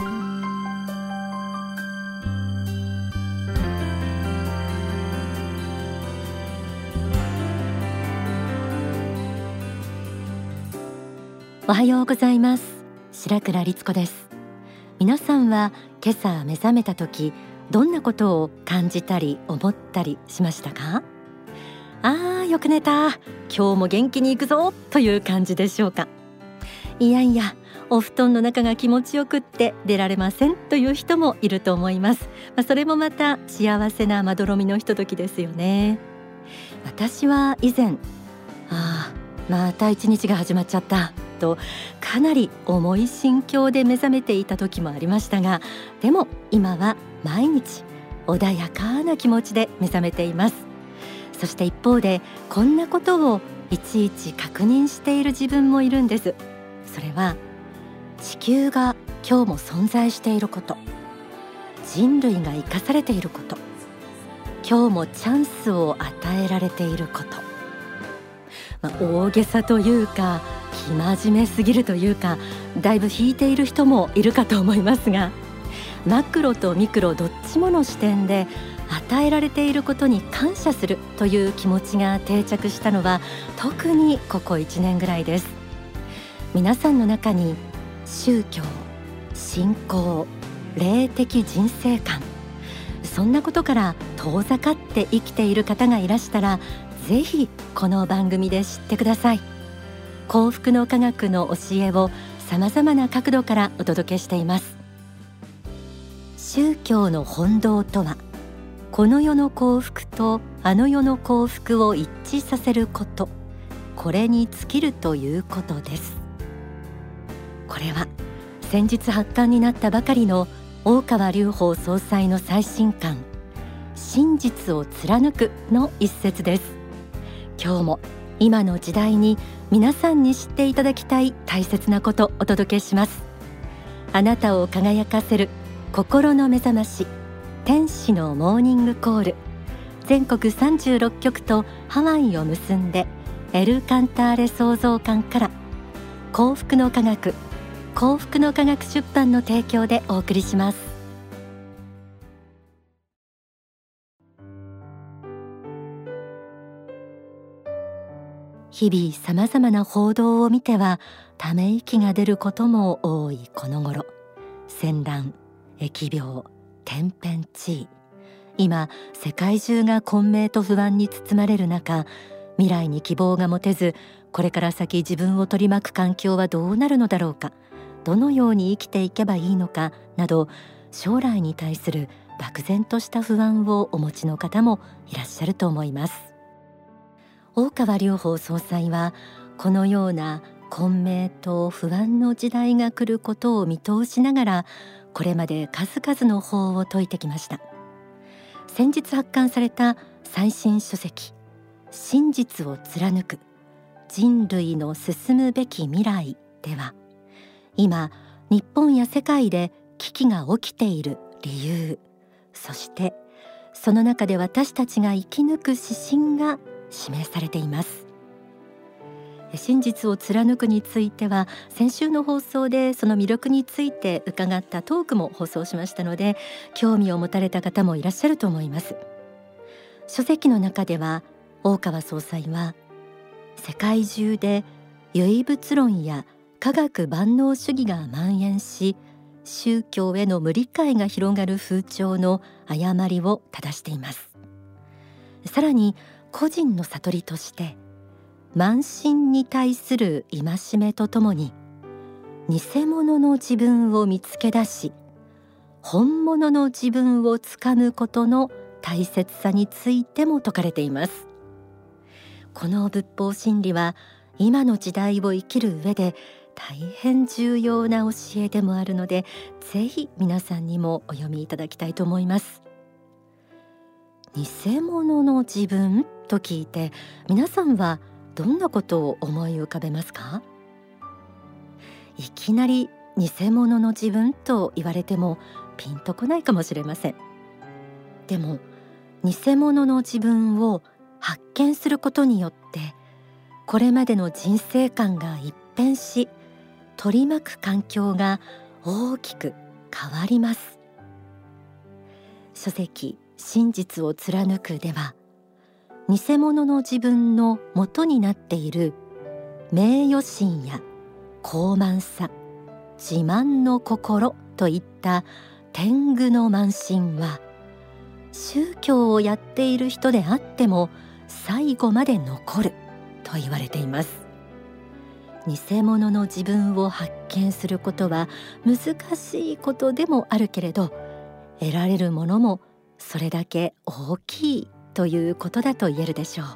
おはようございます。白倉律子です。皆さんは今朝目覚めた時どんなことを感じたり思ったりしましたか？あーよく寝た。今日も元気に行くぞ。という感じでしょうか？いやいやお布団の中が気持ちよくって出られませんという人もいると思います。まあ、それもまた幸せなまどろみのひとときですよね。私は以前ああまた一日が始まっちゃったとかなり重い心境で目覚めていた時もありましたがでも今は毎日穏やかな気持ちで目覚めています。そして一方でこんなことをいちいち確認している自分もいるんです。それは地球が今日も存在していること。人類が生かされていること。今日もチャンスを与えられていること。まあ、大げさというか生真面目すぎるというかだいぶ引いている人もいるかと思いますがマクロとミクロどっちもの視点で与えられていることに感謝するという気持ちが定着したのは特にここ1年ぐらいです。皆さんの中に宗教信仰霊的人生観。そんなことから遠ざかって生きている方がいらしたらぜひこの番組で知ってください。幸福の科学の教えを様々な角度からお届けしています。宗教の本道とはこの世の幸福とあの世の幸福を一致させること。これに尽きるということです。これは先日発刊になったばかりの大川隆法総裁の最新刊真実を貫くの一節です。今日も今の時代に皆さんに知っていただきたい大切なことお届けします。あなたを輝かせる心の目覚まし天使のモーニングコール。全国36局とハワイを結んでエル・カンターレ創造館から幸福の科学幸福の科学出版の提供でお送りします。日々さまざまな報道を見てはため息が出ることも多いこの頃。戦乱疫病天変地異。今世界中が混迷と不安に包まれる中未来に希望が持てずこれから先自分を取り巻く環境はどうなるのだろうか。どのように生きていけばいいのかなど将来に対する漠然とした不安をお持ちの方もいらっしゃると思います。大川隆法総裁はこのような混迷と不安の時代が来ることを見通しながらこれまで数々の法を説いてきました。先日発刊された最新書籍真実を貫く人類の進むべき未来では今日本や世界で危機が起きている理由。そしてその中で私たちが生き抜く指針が示されています。真実を貫くについては先週の放送でその魅力について伺ったトークも放送しましたので興味を持たれた方もいらっしゃると思います。書籍の中では大川総裁は世界中で唯物論や科学万能主義が蔓延し宗教への無理解が広がる風潮の誤りを正しています。さらに個人の悟りとして慢心に対する戒めとともに偽物の自分を見つけ出し本物の自分をつかむことの大切さについても説かれています。この仏法真理は今の時代を生きる上で大変重要な教えでもあるのでぜひ皆さんにもお読みいただきたいと思います。偽物の自分と聞いて皆さんはどんなことを思い浮かべますか？いきなり偽物の自分と言われてもピンとこないかもしれません。でも偽物の自分を発見することによってこれまでの人生観が一変し取り巻く環境が大きく変わります。書籍真実を貫くでは偽物の自分の元になっている名誉心や高慢さ自慢の心といった天狗の慢心は宗教をやっている人であっても最後まで残ると言われています。偽物の自分を発見することは難しいことでもあるけれど得られるものもそれだけ大きいということだと言えるでしょう。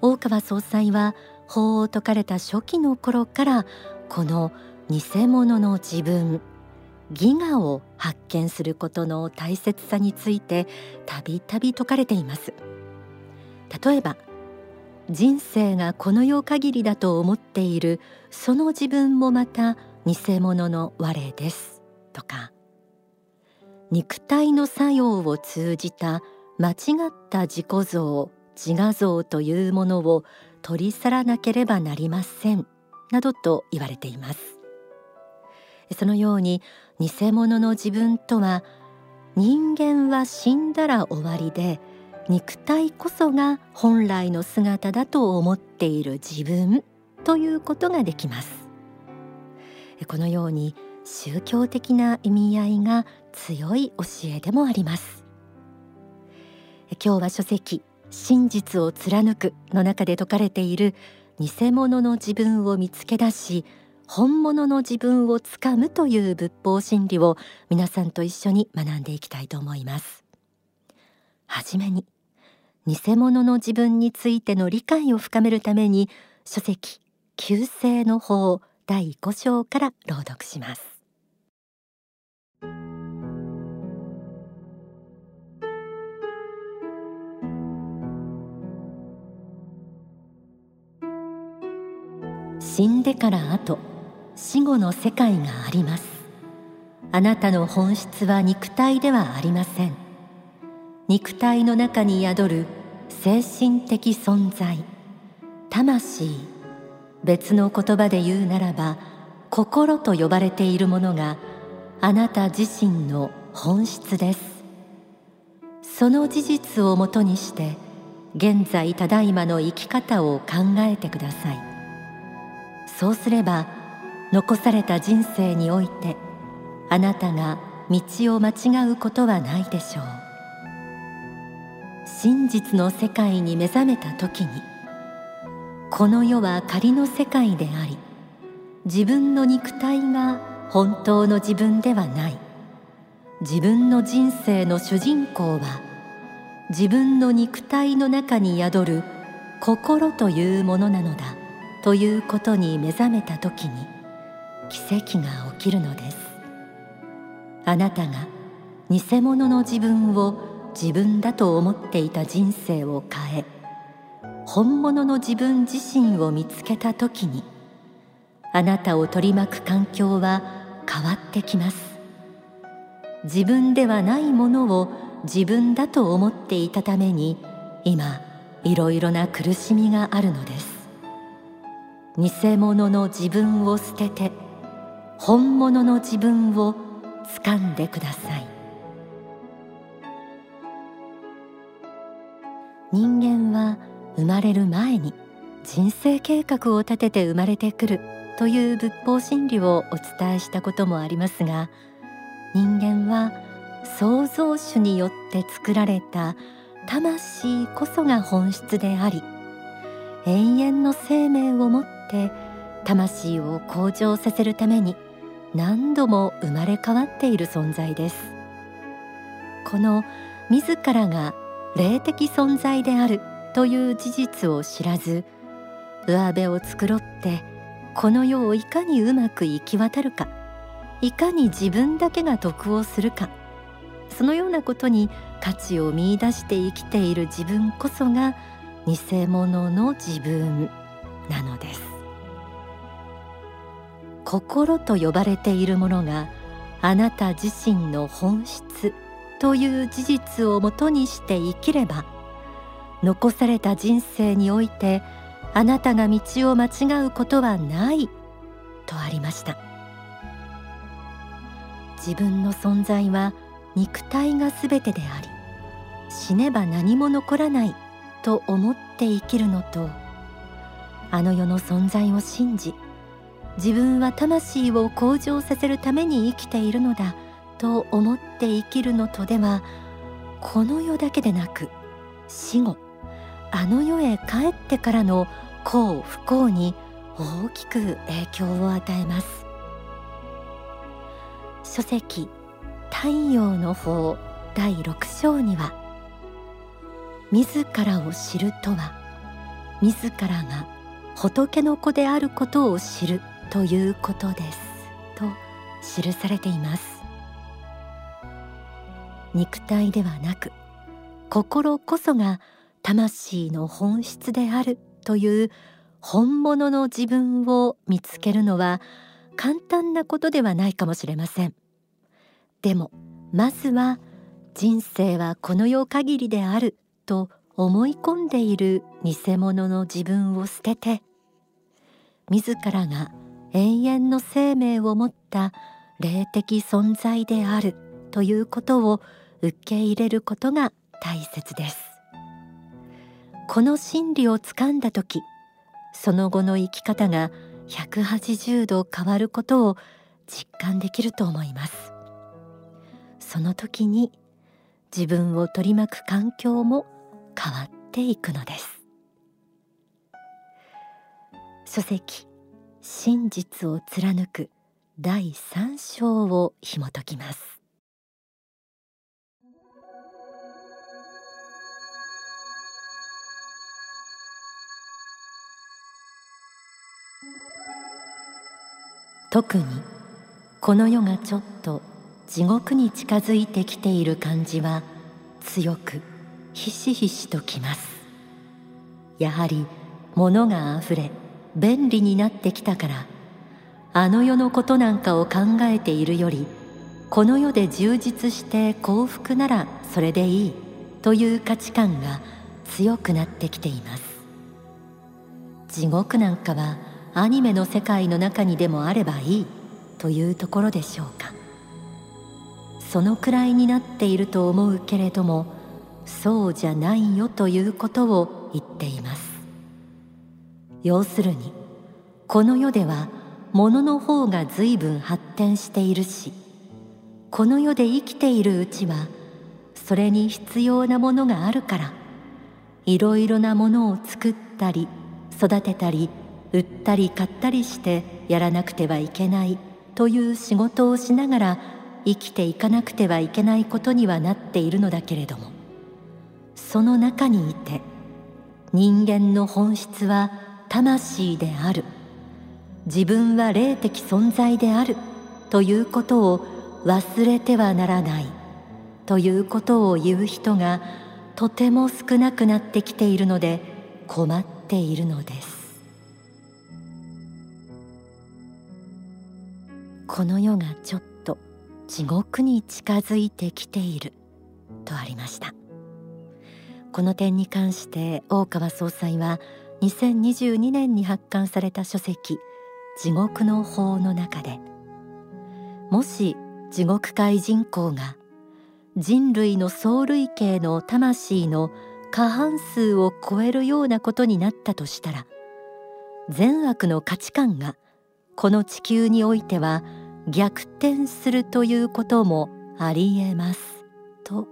大川総裁は法を説かれた初期の頃からこの偽物の自分ギガを発見することの大切さについてたびたび説かれています。例えば人生がこの世限りだと思っているその自分もまた偽物の我ですとか。肉体の作用を通じた間違った自己像自我像というものを取り去らなければなりませんなどと言われています。そのように偽物の自分とは人間は死んだら終わりで肉体こそが本来の姿だと思っている自分ということができます。このように宗教的な意味合いが強い教えでもあります。今日は書籍真実を貫くの中で説かれている偽物の自分を見つけ出し本物の自分をつかむという仏法真理を皆さんと一緒に学んでいきたいと思います。はじめに偽物の自分についての理解を深めるために書籍旧世の法第5章から朗読します。死んでから後死後の世界があります。あなたの本質は肉体ではありません。肉体の中に宿る精神的存在。魂。別の言葉で言うならば心と呼ばれているものがあなた自身の本質です。その事実をもとにして現在ただいまの生き方を考えてください。そうすれば残された人生においてあなたが道を間違うことはないでしょう。真実の世界に目覚めた時にこの世は仮の世界であり自分の肉体が本当の自分ではない。自分の人生の主人公は自分の肉体の中に宿る心というものなのだということに目覚めた時に奇跡が起きるのです。あなたが偽物の自分を自分だと思っていた人生を変え本物の自分自身を見つけた時にあなたを取り巻く環境は変わってきます。自分ではないものを自分だと思っていたために今いろいろな苦しみがあるのです。偽物の自分を捨てて本物の自分を掴んでください。人間は生まれる前に人生計画を立てて生まれてくるという仏法真理をお伝えしたこともありますが人間は創造主によって作られた魂こそが本質であり永遠の生命をもって魂を向上させるために何度も生まれ変わっている存在です。この自らが霊的存在であるという事実を知らず上辺を繕ってこの世をいかにうまく行き渡るかいかに自分だけが得をするかそのようなことに価値を見いだして生きている自分こそが偽物の自分なのです。心と呼ばれているものがあなた自身の本質。という事実をもとにして生きれば残された人生においてあなたが道を間違うことはないとありました。自分の存在は肉体が全てであり死ねば何も残らないと思って生きるのとあの世の存在を信じ自分は魂を向上させるために生きているのだと思って生きるのとではこの世だけでなく死後あの世へ帰ってからの幸不幸に大きく影響を与えます。書籍太陽の法第6章には自らを知るとは自らが仏の子であることを知るということですと記されています。肉体ではなく心こそが魂の本質であるという本物の自分を見つけるのは簡単なことではないかもしれません。でもまずは人生はこの世限りであると思い込んでいる偽物の自分を捨てて自らが永遠の生命を持った霊的存在であるということを受け入れることが大切です。この真理をつかんだ時その後の生き方が180度変わることを実感できると思います。その時に自分を取り巻く環境も変わっていくのです。書籍真実を貫く第三章を紐解きます。特にこの世がちょっと地獄に近づいてきている感じは強くひしひしときます。やはり物があふれ便利になってきたからあの世のことなんかを考えているよりこの世で充実して幸福ならそれでいいという価値観が強くなってきています。地獄なんかはアニメの世界の中にでもあればいいというところでしょうか。そのくらいになっていると思うけれどもそうじゃないよということを言っています。要するにこの世では物の方が随分発展しているしこの世で生きているうちはそれに必要なものがあるからいろいろなものを作ったり育てたり売ったり買ったりしてやらなくてはいけないという仕事をしながら生きていかなくてはいけないことにはなっているのだけれどもその中にいて人間の本質は魂である。自分は霊的存在であるということを忘れてはならないということを言う人がとても少なくなってきているので困っているのです。この世がちょっと地獄に近づいてきている。とありました。この点に関して大川総裁は2022年に発刊された書籍地獄の法の中でもし地獄界人口が人類の総類型の魂の過半数を超えるようなことになったとしたら善悪の価値観がこの地球においては逆転するということもありえます。と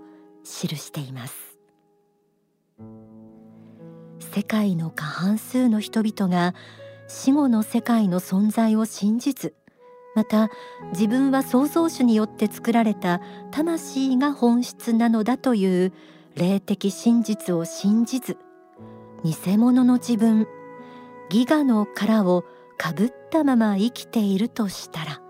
記しています。世界の過半数の人々が死後の世界の存在を信じずまた自分は創造主によって作られた魂が本質なのだという霊的真実を信じず偽物の自分ギガの殻をかぶったまま生きているとしたら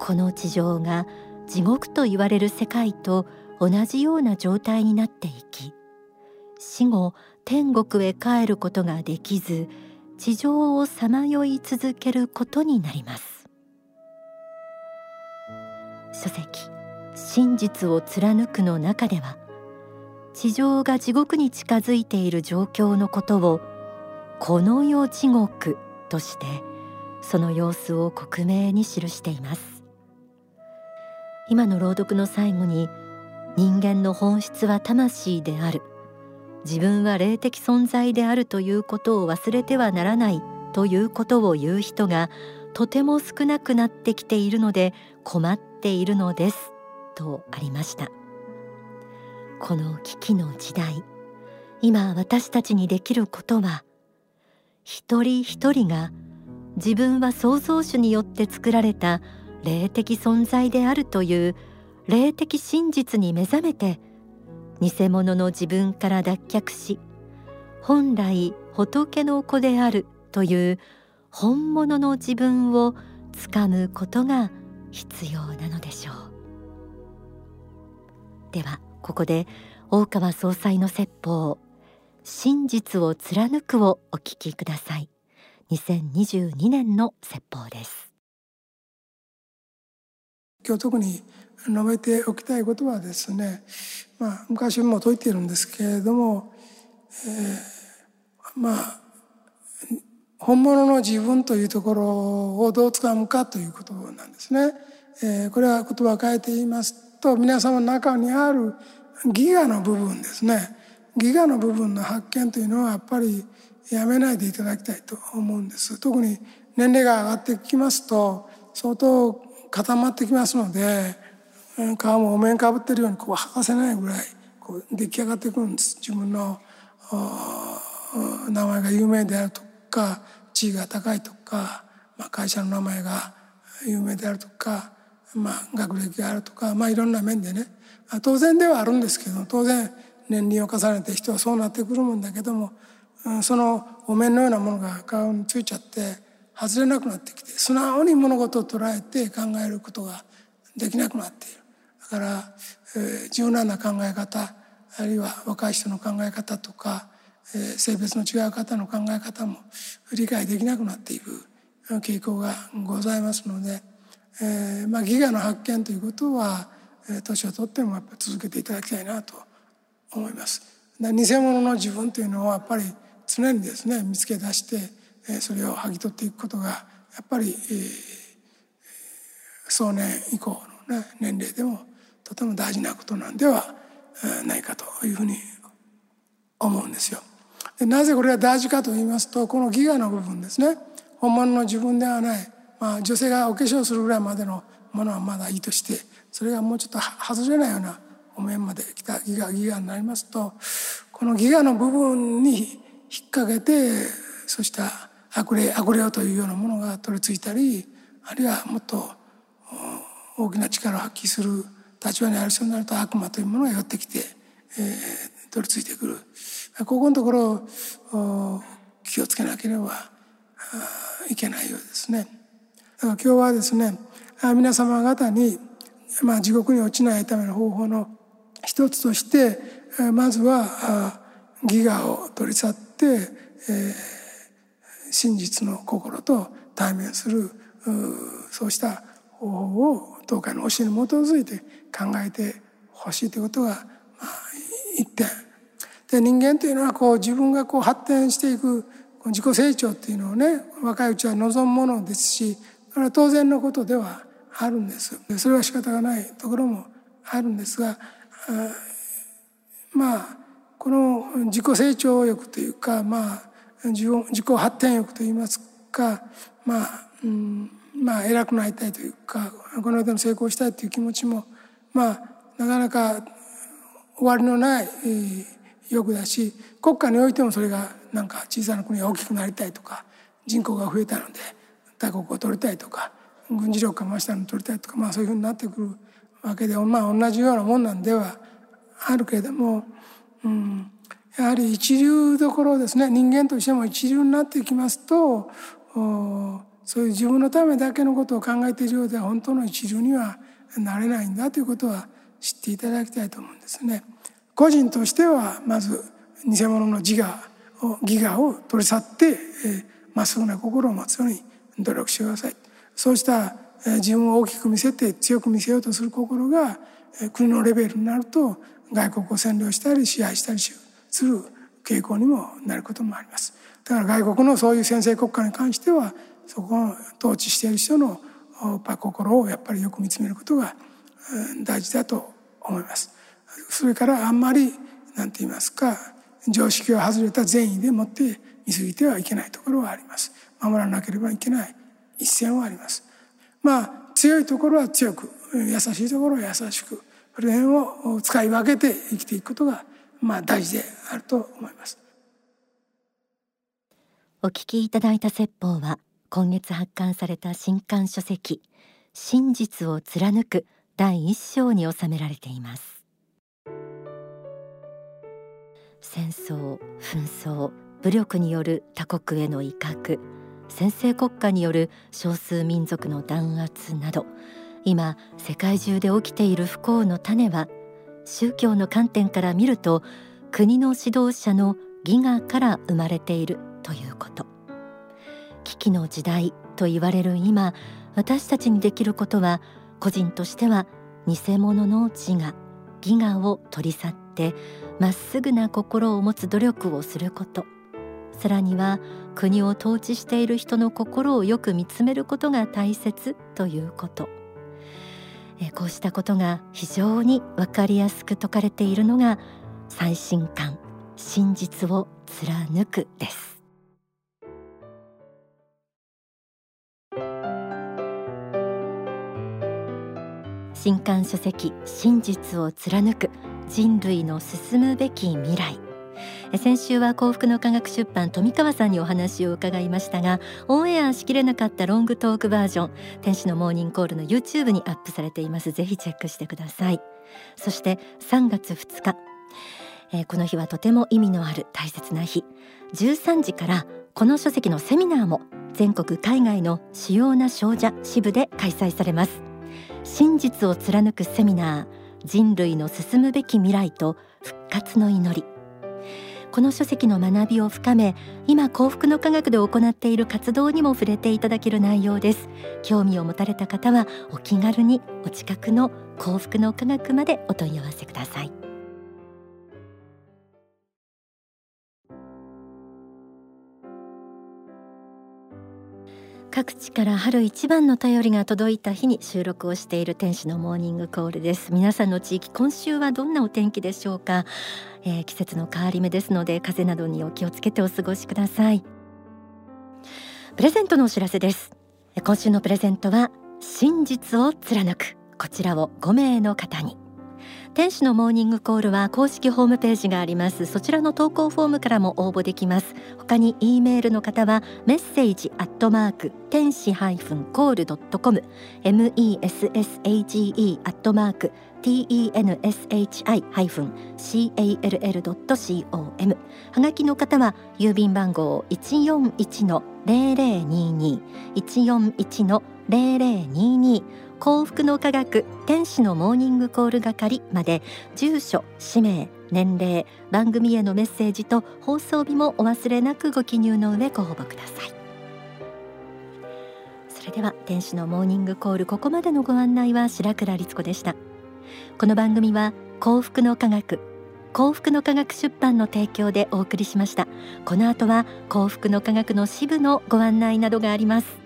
この地上が地獄と言われる世界と同じような状態になっていき死後天国へ帰ることができず地上をさまよい続けることになります。書籍真実を貫くの中では地上が地獄に近づいている状況のことをこの世地獄としてその様子を克明に記しています。今の朗読の最後に人間の本質は魂である。自分は霊的存在であるということを忘れてはならないということを言う人がとても少なくなってきているので困っているのですとありました。この危機の時代今私たちにできることは一人一人が自分は創造主によって作られた霊的存在であるという霊的真実に目覚めて偽物の自分から脱却し本来仏の子であるという本物の自分をつかむことが必要なのでしょう。ではここで大川総裁の説法真実を貫くをお聞きください。2022年の説法です。今日特に述べておきたいことはですね、まあ、昔も説いているんですけれども、えー、まあ本物の自分というところをどうつかむかということなんですね。えー、これは言葉を変えて言いますと皆様の中にあるギガの部分ですねギガの部分の発見というのはやっぱりやめないでいただきたいと思うんです特に年齢が上がってきますと相当固まってきますので皮もお面かぶってるようにこう剥がせないぐらいこう出来上がってくるんです。自分の名前が有名であるとか地位が高いとか、まあ、会社の名前が有名であるとか、まあ、学歴があるとか、まあ、いろんな面でね。あ当然ではあるんですけど当然年輪を重ねて人はそうなってくるもんだけどもうんそのお面のようなものが顔についちゃって外れなくなってきて素直に物事を捉えて考えることができなくなっているだから、えー、柔軟な考え方あるいは若い人の考え方とか性別の違う方の考え方も理解できなくなっていく傾向がございますので、えー、まあ、ギガの発見ということは年をとってもやっぱ続けていただきたいなと思います。偽物の自分というのはやっぱり常にですね見つけ出してそれを剥ぎ取っていくことがやっぱり、壮年以降の、ね、年齢でもとても大事なことなんではないかというふうに思うんですよ。でなぜこれが大事かと言いますとこのギガの部分ですね本物の自分ではない、まあ、女性がお化粧するぐらいまでのものはまだいいとしてそれがもうちょっと外れないようなお面まで来たギガギガになりますとこのギガの部分に引っ掛けてそうした悪霊悪霊というようなものが取り付いたりあるいはもっと大きな力を発揮する立場にある人になると悪魔というものが寄ってきて、えー、取り付いてくる。ここのところ気をつけなければいけないようですね。だから今日はですね皆様方に、まあ、地獄に落ちないための方法の一つとしてまずはギガを取り去って、えー、真実の心と対面するそうした方法を東海の教えに基づいて考えてほしいということが、まあ、一点。で人間というのはこう自分がこう発展していく自己成長っていうのをね若いうちは望むものですしこれは当然のことではあるんですそれは仕方がないところもあるんですがまあこの自己成長欲というかまあ自己発展欲といいますかまあ、うん、まあ偉くなりたいというかこの間の成功したいという気持ちもまあなかなか終わりのない、えー欲だし国家においてもそれがなんか小さな国が大きくなりたいとか人口が増えたので他国を取りたいとか軍事力が増したのを取りたいとか、まあ、そういうふうになってくるわけで、まあ、同じようなもんなんではあるけれども、うん、やはり一流どころですね。人間としても一流になってきますとそういう自分のためだけのことを考えているようでは本当の一流にはなれないんだということは知っていただきたいと思うんですね。個人としてはまず偽物の自我を義我を取り去ってま、っすぐな心を持つように努力してください。そうした自分を大きく見せて強く見せようとする心が国のレベルになると外国を占領したり支配したりしよう。する傾向にもなることもありますだから外国のそういう先制国家に関してはそこを統治している人の心をやっぱりよく見つめることが大事だと思います。それからあんまり何て言いますか常識を外れた善意でもって見過ぎてはいけないところはあります。守らなければいけない一線はあります。まあ強いところは強く優しいところは優しくその辺を使い分けて生きていくことがまあ大事であると思います。お聞きいただいた説法は今月発刊された新刊書籍真実を貫く第一章に収められています戦争紛争武力による他国への威嚇先制国家による少数民族の弾圧など今世界中で起きている不幸の種は宗教の観点から見ると国の指導者の義我から生まれているということ。危機の時代と言われる今私たちにできることは個人としては偽物の自我義我を取り去ってまっすぐな心を持つ努力をすること。さらには国を統治している人の心をよく見つめることが大切ということ。こうしたことが非常に分かりやすく説かれているのが最新刊真実を貫くです。新刊書籍真実を貫く人類の進むべき未来。先週は幸福の科学出版富川さんにお話を伺いましたがオンエアしきれなかったロングトークバージョン天使のモーニングコールの YouTube にアップされています。ぜひチェックしてください。そして3月2日、えー、この日はとても意味のある大切な日。13時からこの書籍のセミナーも全国海外の主要な少女支部で開催されます。真実を貫くセミナー人類の進むべき未来と復活の祈り。この書籍の学びを深め今幸福の科学で行っている活動にも触れていただける内容です。興味を持たれた方はお気軽にお近くの幸福の科学までお問い合わせください。各地から春一番の便りが届いた日に収録をしている天使のモーニングコールです。皆さんの地域今週はどんなお天気でしょうか、えー、季節の変わり目ですので風邪などにお気をつけてお過ごしください。プレゼントのお知らせです。今週のプレゼントは真実を貫く。こちらを5名の方に。天使のモーニングコールは公式ホームページがあります。そちらの投稿フォームからも応募できます。他に E メールの方はメッセージアットマーク天使ハイフンコールドットコム message アットマーク T E N S H I ハイフン C A L L ドット C O M はがきの方は郵便番号141の0022 141の0022幸福の科学天使のモーニングコール係まで住所氏名年齢番組へのメッセージと放送日もお忘れなくご記入の上ご応募ください。それでは天使のモーニングコールここまでのご案内は白倉律子でした。この番組は幸福の科学幸福の科学出版の提供でお送りしました。この後は幸福の科学の支部のご案内などがあります。